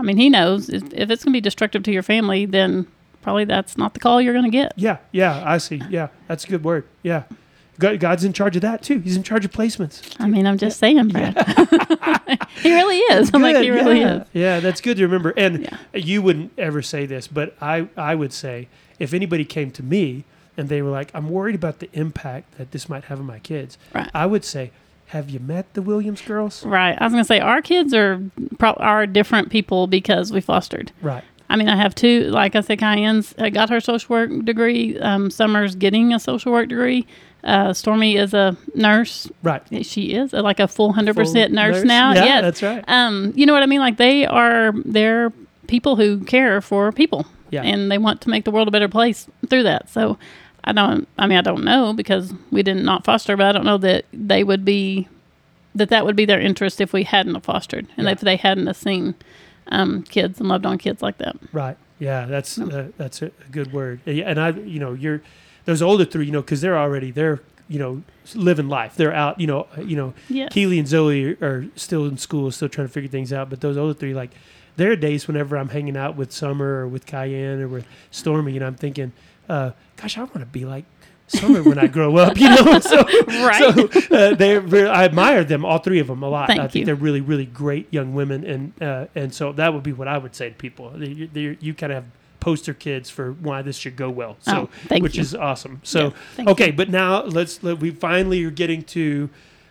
I mean, he knows if, if it's going to be destructive to your family, then probably that's not the call you're going to get. yeah, yeah. I see. Yeah, that's a good word. Yeah, God, God's in charge of that too. He's in charge of placements. I mean, I'm just saying, Brad. he really is. I'm like, he really yeah. is. Yeah, that's good to remember. And Yeah. you wouldn't ever say this, but I I would say if anybody came to me and they were like, I'm worried about the impact that this might have on my kids, Right. I would say, Have you met the Williams girls? Right. I was going to say, our kids are pro- are different people because we fostered. Right. I mean, I have two, like I said, Cayenne's uh, got her social work degree. Um, Summer's getting a social work degree. Uh, Stormy is a nurse. Right. She is uh, like a full 100% Full nurse, nurse? now. Yeah, yes. that's right. Um, you know what I mean? Like they are, they're people who care for people. Yeah. And they want to make the world a better place through that. So I don't, I mean, I don't know because we did not foster, but I don't know that they would be, that that would be their interest if we hadn't fostered and if they hadn't seen um, kids and loved on kids like that. Right. Yeah, that's uh, that's a good word. And I, you know, you're those older three, you know, because they're already they're you know living life. They're out. You know, you know, Yes. Keely and Zoe are, are still in school, still trying to figure things out. But those other three, like, there are days whenever I'm hanging out with Summer or with Cayenne or with Stormy, and I'm thinking, uh, gosh, I want to be like. Summer when I grow up, you know. So, Right. so uh, they're I admire them, all three of them, a lot. Thank I think you. they're really, really great young women, and uh, and so that would be what I would say to people. They, they, you kind of have poster kids for why this should go well. So, Oh, which you. is awesome. So, Yeah, okay, you. but now let's let, we finally are getting to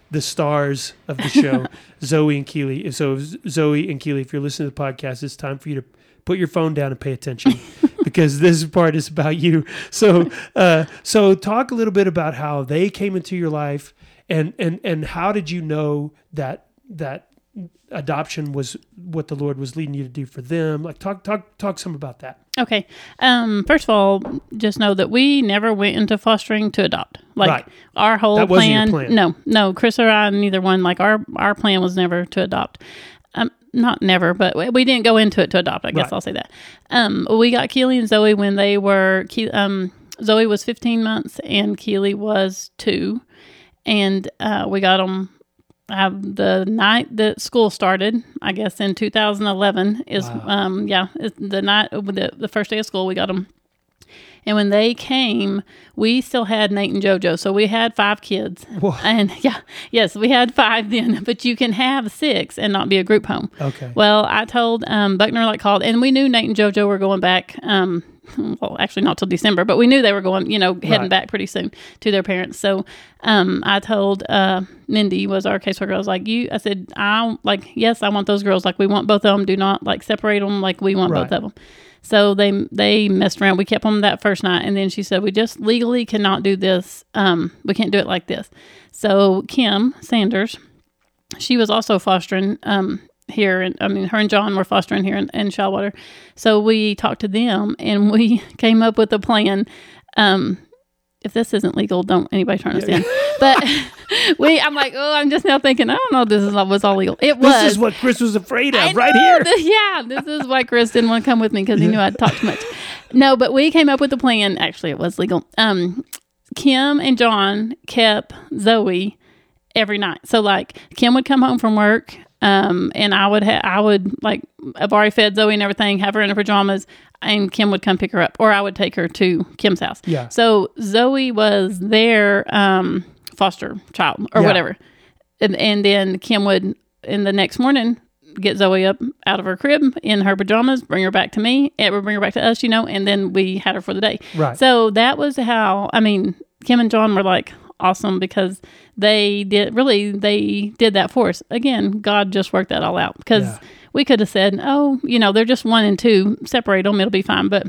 the stars of the show, Zoe and Keely. So, Zoe and Keely, if you're listening to the podcast, it's time for you to put your phone down and pay attention because this part is about you. So, uh, so talk a little bit about how they came into your life, and and and how did you know that that adoption was what the Lord was leading you to do for them? Like, talk talk talk some about that. Okay. Um, first of all, just know that we never went into fostering to adopt. Like Right. our whole That wasn't your plan, plan. No, no, Chris or I, neither one. Like our our plan was never to adopt. Um, not never, but we- didn't go into it to adopt. I guess Right. I'll say that. Um, we got Keely and Zoe when they were. Um, Zoe was 15 months and Keely was two, and uh, we got them. Uh, the night that school started, I guess in 2011 is Wow. um yeah the night the the first day of school we got them, and when they came, we still had Nate and JoJo, so we had five kids, Whoa. and yeah yes we had five then, but you can have six and not be a group home. Okay. Well, I told um, Buckner like called, and we knew Nate and JoJo were going back. Um, well, actually not till December, but we knew they were going, you know, heading Right. back pretty soon to their parents. So um, I told uh, Mindy was our caseworker. I was like, you, I said, I like, yes, I want those girls. Like, we want both of them. Do not like separate them. Like, we want both of them. So they they messed around. We kept them that first night, and then she said, "We just legally cannot do this. Um, we can't do it like this." So Kim Sanders, she was also fostering. Um, here, and I mean, her and John were fostering here in, in Shallowater. So we talked to them, and we came up with a plan. Um, if this isn't legal, don't anybody turn us in. But we, I'm like, oh, I'm just now thinking, I don't know, if this is was all legal. It was. This is what Chris was afraid of I right know, here. th- yeah, this is why Chris didn't want to come with me because he knew I'd talk too much. No, but we came up with a plan. Actually, it was legal. Um, Kim and John kept Zoe every night. So like Kim would come home from work, um, and I would ha- I would like I've already fed Zoe and everything, have her in her pajamas, and Kim would come pick her up, or I would take her to Kim's house. Yeah. So Zoe was their um, foster child or Yeah. whatever, and and then Kim would in the next morning get Zoe up out of her crib in her pajamas, bring her back to me, it would bring her back to us, you know, and then we had her for the day. Right. So that was how I mean, Kim and John were like awesome because they did really they did that for us. Again, God just worked that all out because Yeah. we could have said, oh, you know, they're just one and two, separate them, it'll be fine, but.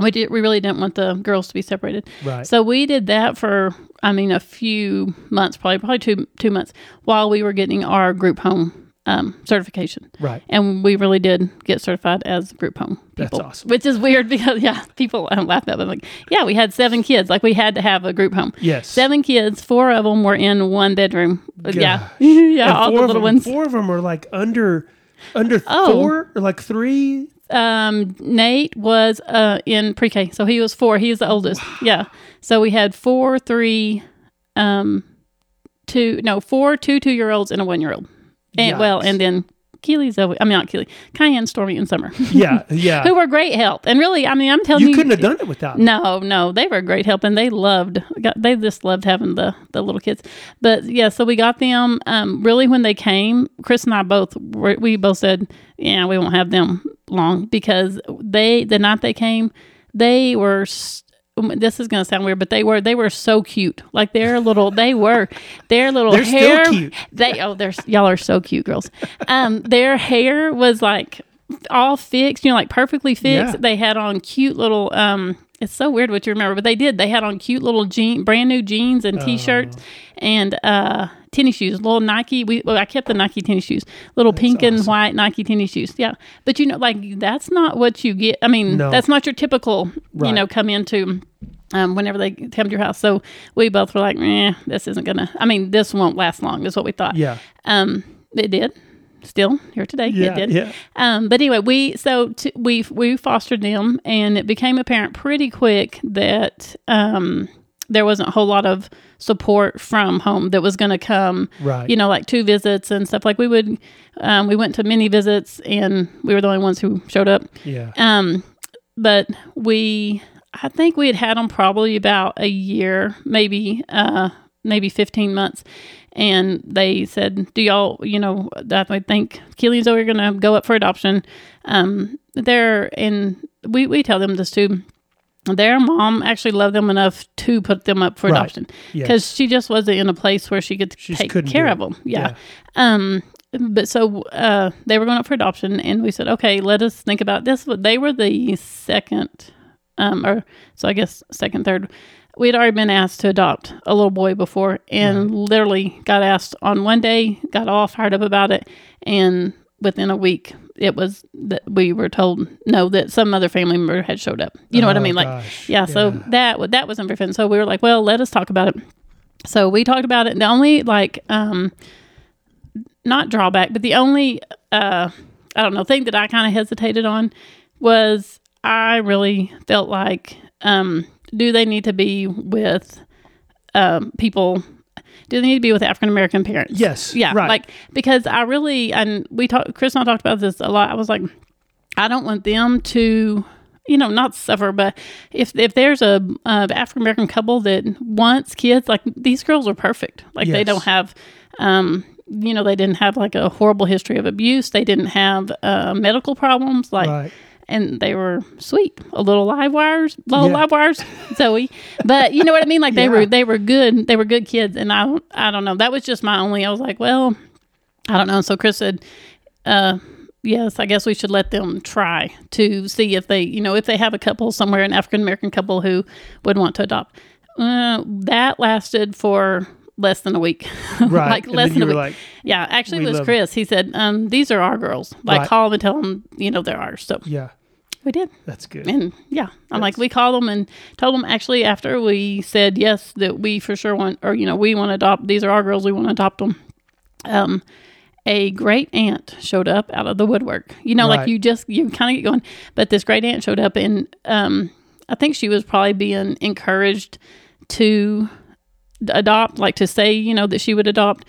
We did. We really didn't want the girls to be separated, Right. so we did that for, I mean, a few months, probably probably two two months, while we were getting our group home um, certification. Right. And we really did get certified as group home That's awesome. Which is weird because yeah, people um, laugh at it. Like, yeah, we had seven kids. Like we had to have a group home. Yes. Seven kids. Four of them were in one bedroom. Uh, Yeah, yeah, And all the little them, ones. Four of them are like under under Oh. four or like three. Um, Nate was uh in pre-K, so he was four. He was the oldest. Yeah. So we had four, three, um, two, no, four, two, two-year-olds and a one-year-old. And well, and then Keely, Zoe. I mean, not Keely, Cayenne, Stormy, and Summer. Yeah, yeah. who were great help. And really, I mean, I'm telling you you, couldn't have done it without. them. No, no, they were a great help, and they loved. Got, they just loved having the the little kids. But yeah, so we got them. Um, really, when they came, Chris and I both were, we both said, yeah, we won't have them long because they the night they came, they were. s- This is going to sound weird, but they were they were so cute. Like their little they were their little They're hair. cute. They oh they're y'all are so cute girls. Um, their hair was like all fixed, you know, like perfectly fixed. Yeah. They had on cute little um it's so weird what you remember, but they did. They had on cute little jean brand new jeans and t-shirts Oh. and uh tennis shoes, little Nike. We well, I kept the Nike tennis shoes, little pink and white Nike tennis shoes. Yeah, but you know, like that's not what you get. I mean, No. that's not your typical. Right. You know, come into um, whenever they come to your house. So we both were like, eh, this isn't gonna. I mean, this won't last long, is what we thought. Yeah. Um, it did. Still here today. Yeah. it did. Yeah. Um, but anyway, we so t- we we fostered them, and it became apparent pretty quick that um, there wasn't a whole lot of support from home that was going to come. Right. You know, like two visits and stuff. Like we would, um, we went to many visits, and we were the only ones who showed up. Yeah. Um, but we, I think we had had them probably about a year, maybe, uh, maybe 15 months. And they said, do y'all, you know, that I think Keely and Zoe are going to go up for adoption. Um, they're, and we, we tell them this too. Their mom actually loved them enough to put them up for Right. adoption Yes. because she just wasn't in a place where she could She take care of them. Yeah. Um, but so uh, they were going up for adoption, and we said, okay, let us think about this. But they were the second, um, or so I guess second, third. We had already been asked to adopt a little boy before, and literally got asked on one day, got all fired up about it, and within a week, it was that we were told no that some other family member had showed up. You know what I Oh, mean? Like, gosh. yeah. So Yeah. that that was fun. So we were like, well, let us talk about it. So we talked about it. The only like um not drawback, but the only uh I don't know thing that I kind of hesitated on was I really felt like um do they need to be with um people do they need to be with African American parents? Yes. Yeah. Right. Like because I really and we talked Chris and I talked about this a lot. I was like I don't want them to, you know, not suffer. But if if there's a, uh African American couple that wants kids, like these girls are perfect. Like they don't have, um, you know, they didn't have like a horrible history of abuse. They didn't have uh, medical problems. Like. Right. And they were sweet, a little live wires, little Yeah. live wires, Zoe. But you know what I mean. Like they Yeah. were, they were good. They were good kids. And I, don't- I don't know. That was just my only. I was like, well, I don't know. So Chris said, uh, yes, I guess we should let them try to see if they, you know, if they have a couple somewhere, an African American couple who would want to adopt. Uh, that lasted for less than a week. Right. like And less than a week. like, yeah, actually, it was Chris. He said, um, "These are our girls. Like, Right. call them and tell them, you know, they're ours." So yeah, we did, that's good. and yeah, I'm like, we called them and told them. Actually, after we said yes, that we for sure want, or you know, we want to adopt. These are our girls. We want to adopt them. Um, a great aunt showed up out of the woodwork. You know, Right. like you just you kind of get going. But this great aunt showed up, and um, I think she was probably being encouraged to adopt, like to say, you know, that she would adopt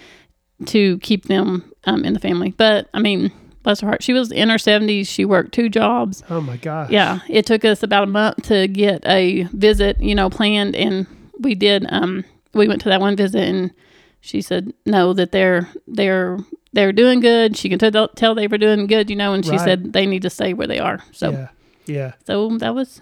to keep them um, in the family. But I mean, bless her heart, she was in her seventies. She worked two jobs. oh my gosh. Yeah, it took us about a month to get a visit, you know, planned, and we did. Um, we went to that one visit, and she said no, that they're they're they're doing good. She can tell tell they were doing good, you know, and she Right. said they need to stay where they are. So Yeah. Yeah. so that was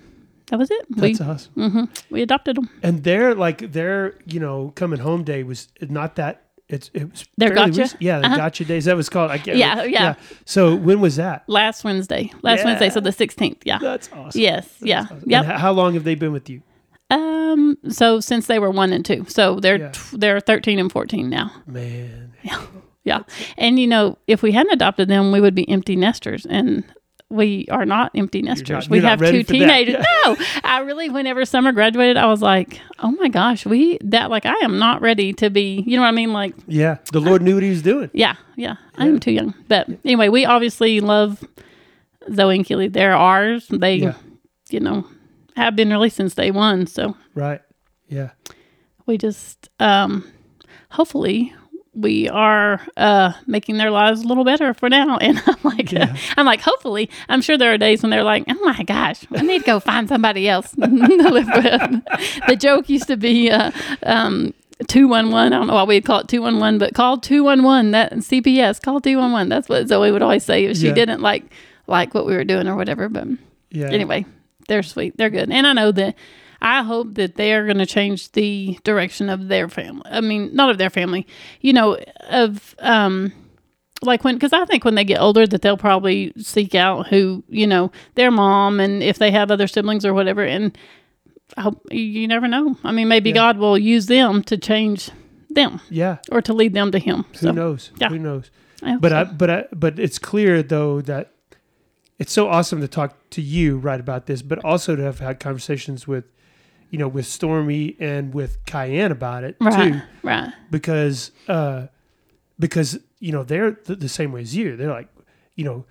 that was it. That's we awesome. hmm we adopted them. And their like their you know coming home day was not that. It's it was Their gotcha? recent. Yeah, the Uh-huh. gotcha days. That was called. I can't Yeah, remember. yeah. So when was that? Last Wednesday, last Yeah. Wednesday, so the sixteenth. Yeah. That's awesome. Yes. Yeah. Awesome. Yep. And how long have they been with you? Um. So since they were one and two, so they're Yeah. they're thirteen and fourteen now. Man. Yeah. Yeah. And you know, if we hadn't adopted them, we would be empty nesters. And we are not empty nesters. not- we have two teenagers. No. I really whenever summer graduated, I was like, Oh my gosh, we that like I am not ready to be you know what I mean? Like Yeah, the Lord knew what He was doing. yeah, yeah. Yeah. I'm too young. But anyway, we obviously love Zoe and Keely. They're ours. They Yeah. you know, have been really since day one. So Right. Yeah. we just um hopefully we are uh making their lives a little better for now and i'm like Yeah. i'm like hopefully i'm sure there are days when they're like oh my gosh i need to go find somebody else to live with the joke used to be uh um 211 i don't know why we'd call it 211 but call 211 that cps call 211 that's what zoe would always say if she Yeah. didn't like like what we were doing or whatever but Yeah. anyway, they're sweet. They're good. And I know that I hope that they are going to change the direction of their family. I mean, not of their family, you know, of, um, like when, because I think when they get older, that they'll probably seek out who, you know, their mom and if they have other siblings or whatever. And I hope you, never know. I mean, maybe Yeah. God will use them to change them Yeah. or to lead them to Him. Who So, knows? yeah. Who knows? I But so. I, but I, but it's clear though that it's so awesome to talk to you right about this, but also to have had conversations with, you know, with Stormy and with Cayenne about it right, too, right, because uh, because you know they're th- the same way as you. They're like, you know,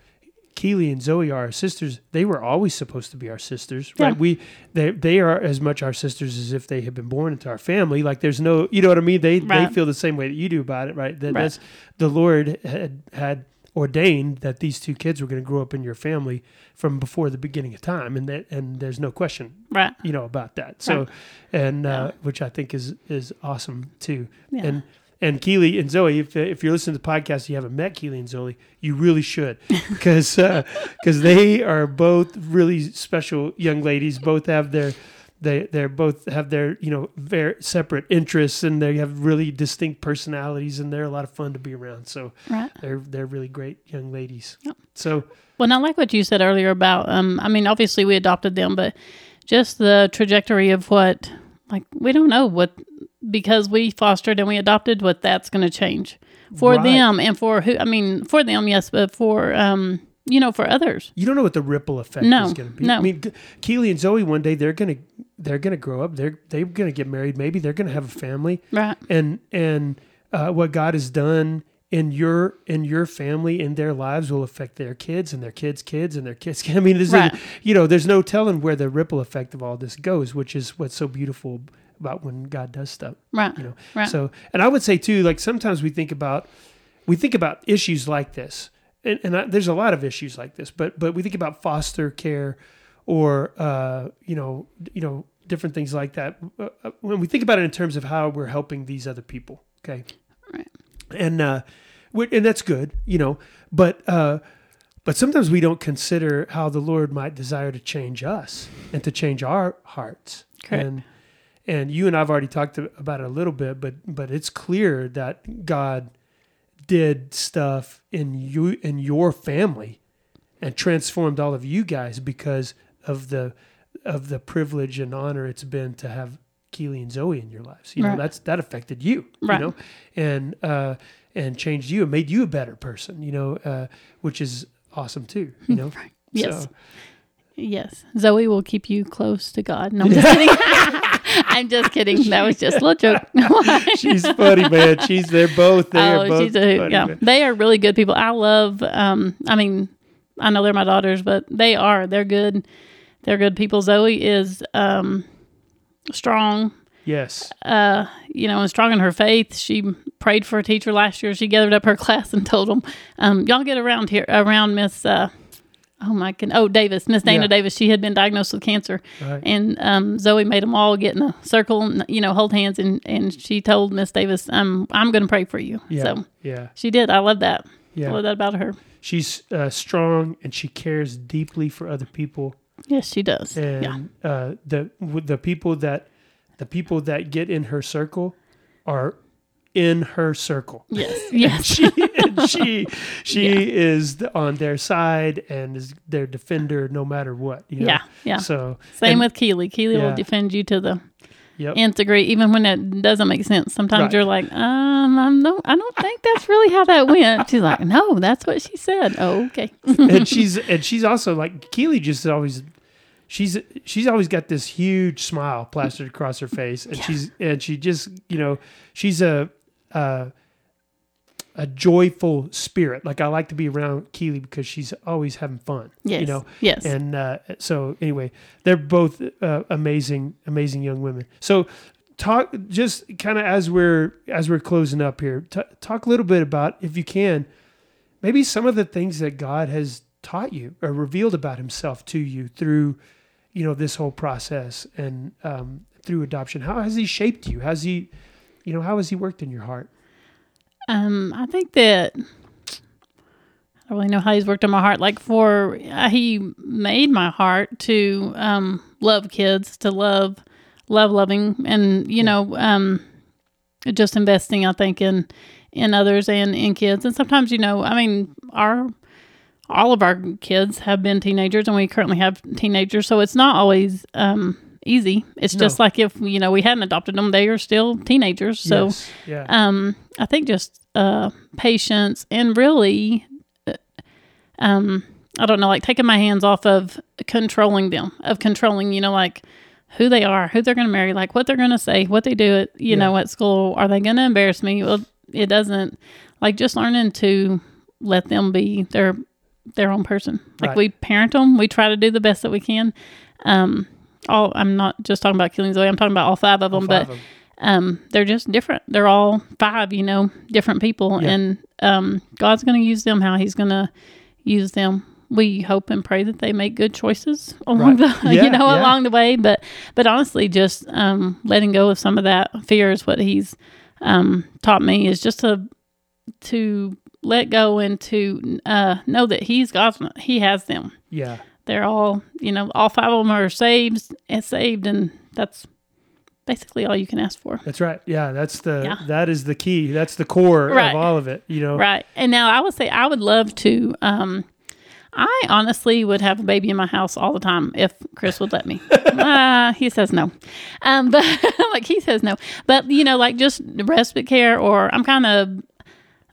Keely and Zoe are our sisters. They were always supposed to be our sisters, right? Yeah. We they they are as much our sisters as if they had been born into our family. Like there's no, you know what I mean? They they feel the same way that you do about it, right? That Right. that's the Lord had had ordained that these two kids were going to grow up in your family from before the beginning of time, and that and there's no question right. you know about that so Right. and uh, Yeah. which i think is is awesome too Yeah. and and Keely and Zoe, if, if you're listening to the podcast, you haven't met Keely and Zoe, you really should, because because they are both really special young ladies. Both have their they they're both have their you know very separate interests, and they have really distinct personalities, and they're a lot of fun to be around. So right. they're they're really great young ladies. Yep. So Well, I like what you said earlier about. Um, I mean, obviously we adopted them, but just the trajectory of what, like, we don't know what because we fostered and we adopted what that's going to change for Right. them and for who. I mean, for them, yes, but for um, you know, for others. You don't know what the ripple effect No, is going to be. no. I mean, Ke- Keely and Zoe one day they're going to they're going to grow up. They're they're going to get married. Maybe they're going to have a family. Right. And and uh, what God has done in your in your family in their lives will affect their kids and their kids' kids and their kids. I mean, this Right. is, you know, there's no telling where the ripple effect of all this goes, which is what's so beautiful about when God does stuff Right. you know Right. so and i would say too like sometimes we think about we think about issues like this and, and I, there's a lot of issues like this but but we think about foster care or uh you know you know different things like that Uh, uh, when we think about it in terms of how we're helping these other people okay Right. and uh and that's good you know but uh but sometimes we don't consider how the lord might desire to change us and to change our hearts Correct. and and you and I've already talked about it a little bit, but but it's clear that God did stuff in you in your family and transformed all of you guys because of the of the privilege and honor it's been to have Keely and Zoe in your lives. You know, Right. that's that affected you. Right. You know, and uh, and changed you and made you a better person. You know, uh, which is awesome too. You know. Yes. So, Yes. Zoe will keep you close to God. No, I'm just kidding. I'm just kidding. That was just a little joke. she's funny, man. She's they're both they are oh, both she's a funny, yeah. man. They are really good people. I love. Um, I mean, I know they're my daughters, but they are. They're good. They're good people. Zoe is um, strong. Yes. Uh, you know, and strong in her faith. She prayed for a teacher last year. She gathered up her class and told them, um, "Y'all get around here around Miss." Uh, oh my god! Oh, Davis, Miss Dana Yeah. Davis. She had been diagnosed with cancer, Right. and um, Zoe made them all get in a circle, and you know, hold hands, and and she told Miss Davis, "I'm I'm going to pray for you." Yeah. So yeah. she did. I love that. I Yeah. love that about her. She's uh, strong and she cares deeply for other people. Yes, she does. and yeah. uh, the the people that the people that get in her circle are in her circle. Yes. Yes. she and she she is on their side and is their defender no matter what. You know? Yeah. Yeah. So Same and- with Keely. Keely Yeah. will defend you to the Yep. nth degree, even when it doesn't make sense. Sometimes Right. you're like, um, I don't, I don't think that's really how that went. She's like, no, that's what she said. Oh, okay. and she's and she's also like Keely just always she's she's always got this huge smile plastered across her face and she's and she just you know she's a uh a joyful spirit like i like to be around keely because she's always having fun Yes. you know Yes. and uh, so anyway they're both uh, amazing amazing young women so talk just kind of as we're as we're closing up here t- talk a little bit about if you can maybe some of the things that god has taught you or revealed about himself to you through you know this whole process and um, through adoption how has he shaped you has he you know how has he worked in your heart Um, I think that I don't really know how he's worked on my heart. Like for uh, he made my heart to um, love kids, to love, love loving, and you know, um, just investing. I think in in others and in kids. And sometimes, you know, I mean, our all of our kids have been teenagers, and we currently have teenagers, so it's not always um, easy. It's No. just like if you know we hadn't adopted them, they are still teenagers. So yes. yeah um i think just uh patience and really uh, um i don't know like taking my hands off of controlling them of controlling you know like who they are who they're going to marry like what they're going to say what they do at you know at school are they going to embarrass me well it doesn't like just learning to let them be their their own person like Right. we parent them we try to do the best that we can um all i'm not just talking about killing zoe i'm talking about all five of them All but five of 'em. um, they're just different. They're all five, you know, different people, Yeah. and um, God's going to use them how He's going to use them. We hope and pray that they make good choices along Right. the, Yeah, you know, yeah. along the way. But, but honestly, just um, letting go of some of that fear is what He's um, taught me. Is just to to let go and to uh, know that He's God's. He has them. yeah They're all, you know, all five of them are saved and saved, and that's basically all you can ask for. That's right. Yeah, that's the Yeah. that is the key. That's the core Right. of all of it. You know, Right. And now I would say I would love to um I honestly would have a baby in my house all the time if Chris would let me. uh, he says no. Um but like he says no. But you know like just respite care or I'm kind of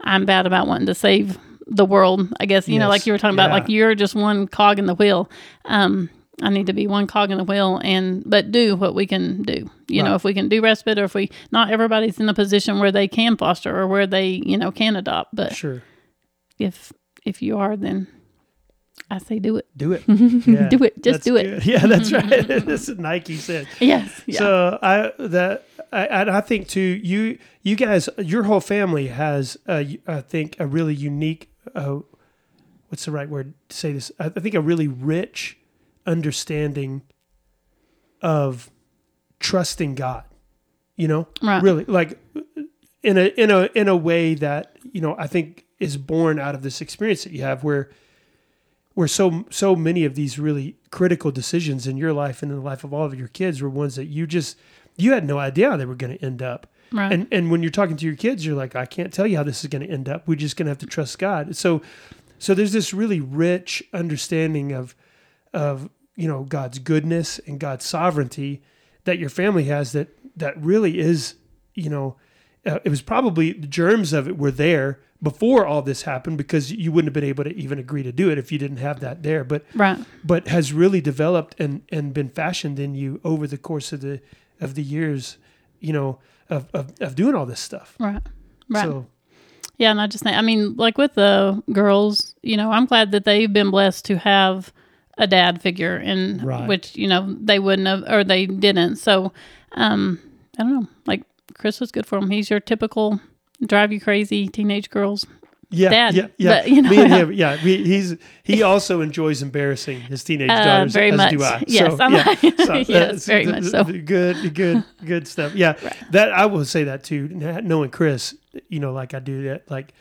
I'm bad about wanting to save the world, I guess. You know like you were talking about like you're just one cog in the wheel. Um I need to be one cog in the wheel and but do what we can do. You know, if we can do respite or if we not everybody's in a position where they can foster or where they, you know, can adopt. But Sure. if if you are then I say do it. Do it. Yeah, Do it. Just that's do it. good. Yeah, that's right. this is Nike said. Yes. Yeah. So I that I, I think too you you guys your whole family has a, I think a really unique uh, what's the right word to say this? I I think a really rich understanding of trusting God you know? Right. really like in a in a in a way that you know I think is born out of this experience that you have where where so so many of these really critical decisions in your life and in the life of all of your kids were ones that you just you had no idea how they were going to end up right. and and when you're talking to your kids you're like I can't tell you how this is going to end up we're just going to have to trust God so so there's this really rich understanding of of you know God's goodness and God's sovereignty that your family has that that really is, you know, uh, it was probably the germs of it were there before all this happened because you wouldn't have been able to even agree to do it if you didn't have that there. But Right. but has really developed and and been fashioned in you over the course of the of the years, you know, of of, of doing all this stuff. Right. Right. So Yeah, and I just think, I mean, like with the girls, you know, I'm glad that they've been blessed to have a dad figure, and Right. which you know they wouldn't have or they didn't. So, um, I don't know. Like Chris was good for him. He's your typical drive you crazy teenage girls. Yeah, Dad, yeah, yeah. but, you know- Me and him, yeah. We, he's he also enjoys embarrassing his teenage Uh, daughters, very as much. do I. Yes, so, yeah. So, yes, very much so. Good, good, good stuff. Yeah, that I will say that too. Knowing Chris, you know, like I do that. Like,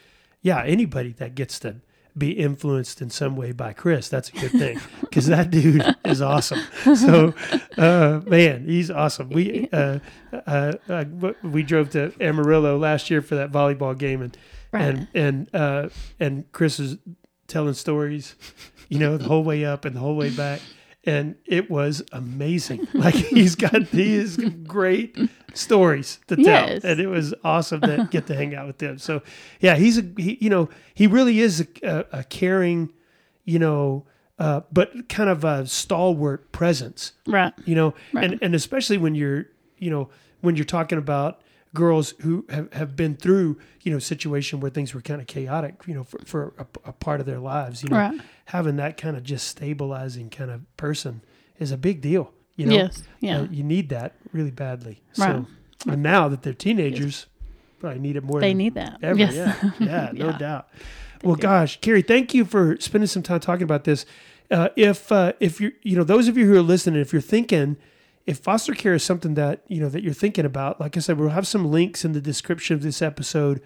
yeah, anybody that gets to be influenced in some way by Chris, that's a good thing because that dude is awesome. So, uh, man, he's awesome. We uh, uh, uh, we drove to Amarillo last year for that volleyball game, and Right. and and uh, and Chris is telling stories, you know, the whole way up and the whole way back, and it was amazing. Like he's got these great stories to tell, Yes. and it was awesome to get to hang out with them. So, yeah, he's a he, you know he really is a, a, a caring, you know, uh, but kind of a stalwart presence Right. you know Right. and and especially when you're you know when you're talking about girls who have, have been through you know situation where things were kind of chaotic you know for, for a, a part of their lives you know Right. having that kind of just stabilizing kind of person is a big deal you know Yes. Yeah. Uh, you need that really badly Right. so and now that they're teenagers probably need it more they than need that. ever yes. yeah yeah no Yeah. doubt well gosh carrie thank you for spending some time talking about this uh, if uh, if you're you know those of you who are listening if you're thinking if foster care is something that you know that you're thinking about like i said we'll have some links in the description of this episode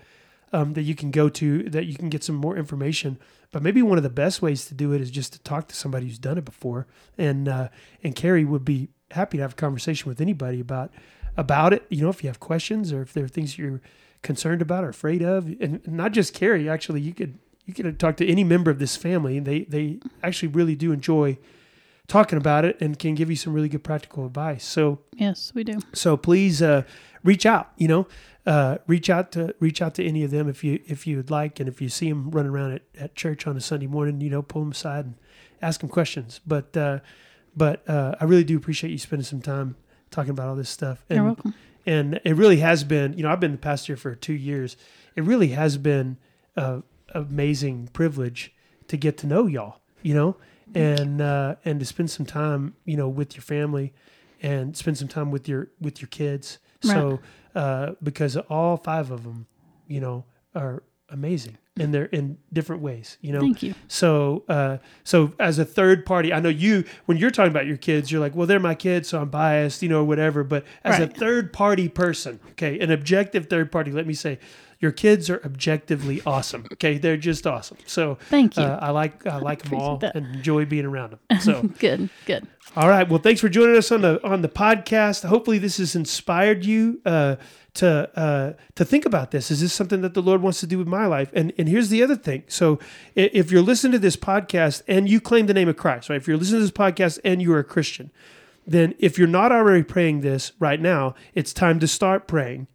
um, that you can go to that you can get some more information. But maybe one of the best ways to do it is just to talk to somebody who's done it before. And uh, and carrie would be happy to have a conversation with anybody about about it you know if you have questions or if there are things you're concerned about or afraid of. And not just carrie actually you could you could talk to any member of this family. They they actually really do enjoy talking about it and can give you some really good practical advice so Yes, we do. so please uh, reach out. You know, uh, reach out to reach out to any of them if you if you would like, and if you see them running around at, at church on a Sunday morning, you know, pull them aside and ask them questions. But uh, but uh, I really do appreciate you spending some time talking about all this stuff. And, You're welcome. And it really has been. You know, I've been the pastor for two years. It really has been a amazing privilege to get to know y'all. You know, and uh, and to spend some time, you know, with your family and spend some time with your with your kids. So uh, because all five of them, you know, are amazing and they're in different ways. You know, Thank you. so, uh, so as a third party, I know you when you're talking about your kids, you're like, well, they're my kids, so I'm biased, you know, or whatever. But as a third party person, okay, an objective third party, let me say, your kids are objectively awesome. Okay, they're just awesome. So, Thank you. Uh, I like I like them all that. and enjoy being around them. So. Good. Good. All right. Well, thanks for joining us on the on the podcast. Hopefully, this has inspired you uh, to uh, to think about this. Is this something that the Lord wants to do with my life? And and here's the other thing. So, if you're listening to this podcast and you claim the name of Christ, right? If you're listening to this podcast and you are a Christian, then if you're not already praying this right now, it's time to start praying.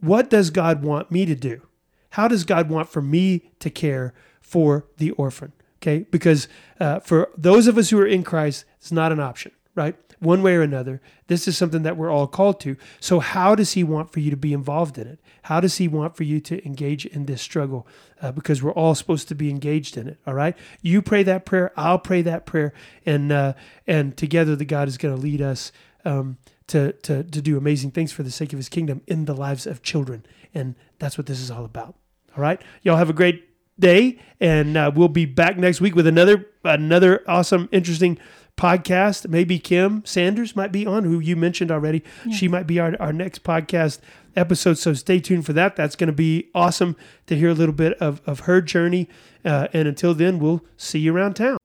What does God want me to do? How does God want for me to care for the orphan? Okay, because uh, for those of us who are in Christ, it's not an option, right? One way or another, this is something that we're all called to. So, how does He want for you to be involved in it? How does He want for you to engage in this struggle? Uh, because we're all supposed to be engaged in it. All right, you pray that prayer, I'll pray that prayer, and uh, and together, the God is going to lead us um, to to to do amazing things for the sake of His kingdom in the lives of children, and that's what this is all about. All right, y'all have a great day, and uh, we'll be back next week with another another awesome, interesting podcast. Maybe Kim Sanders might be on, who you mentioned already. She might be our, our next podcast episode. So stay tuned for that. That's going to be awesome to hear a little bit of, of her journey. Uh, and until then, we'll see you around town.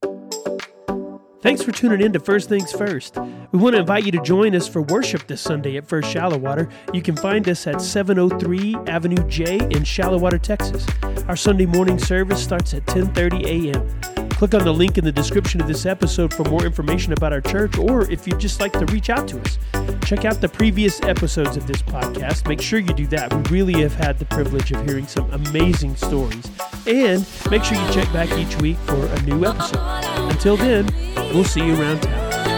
Thanks for tuning in to First Things First. We want to invite you to join us for worship this Sunday at First Shallowater. You can find us at 703 Avenue J in Shallowater, Texas. Our Sunday morning service starts at 10:30 a.m. Click on the link in the description of this episode for more information about our church, or if you'd just like to reach out to us, check out the previous episodes of this podcast. Make sure you do that. We really have had the privilege of hearing some amazing stories. And make sure you check back each week for a new episode. Until then, we'll see you around town.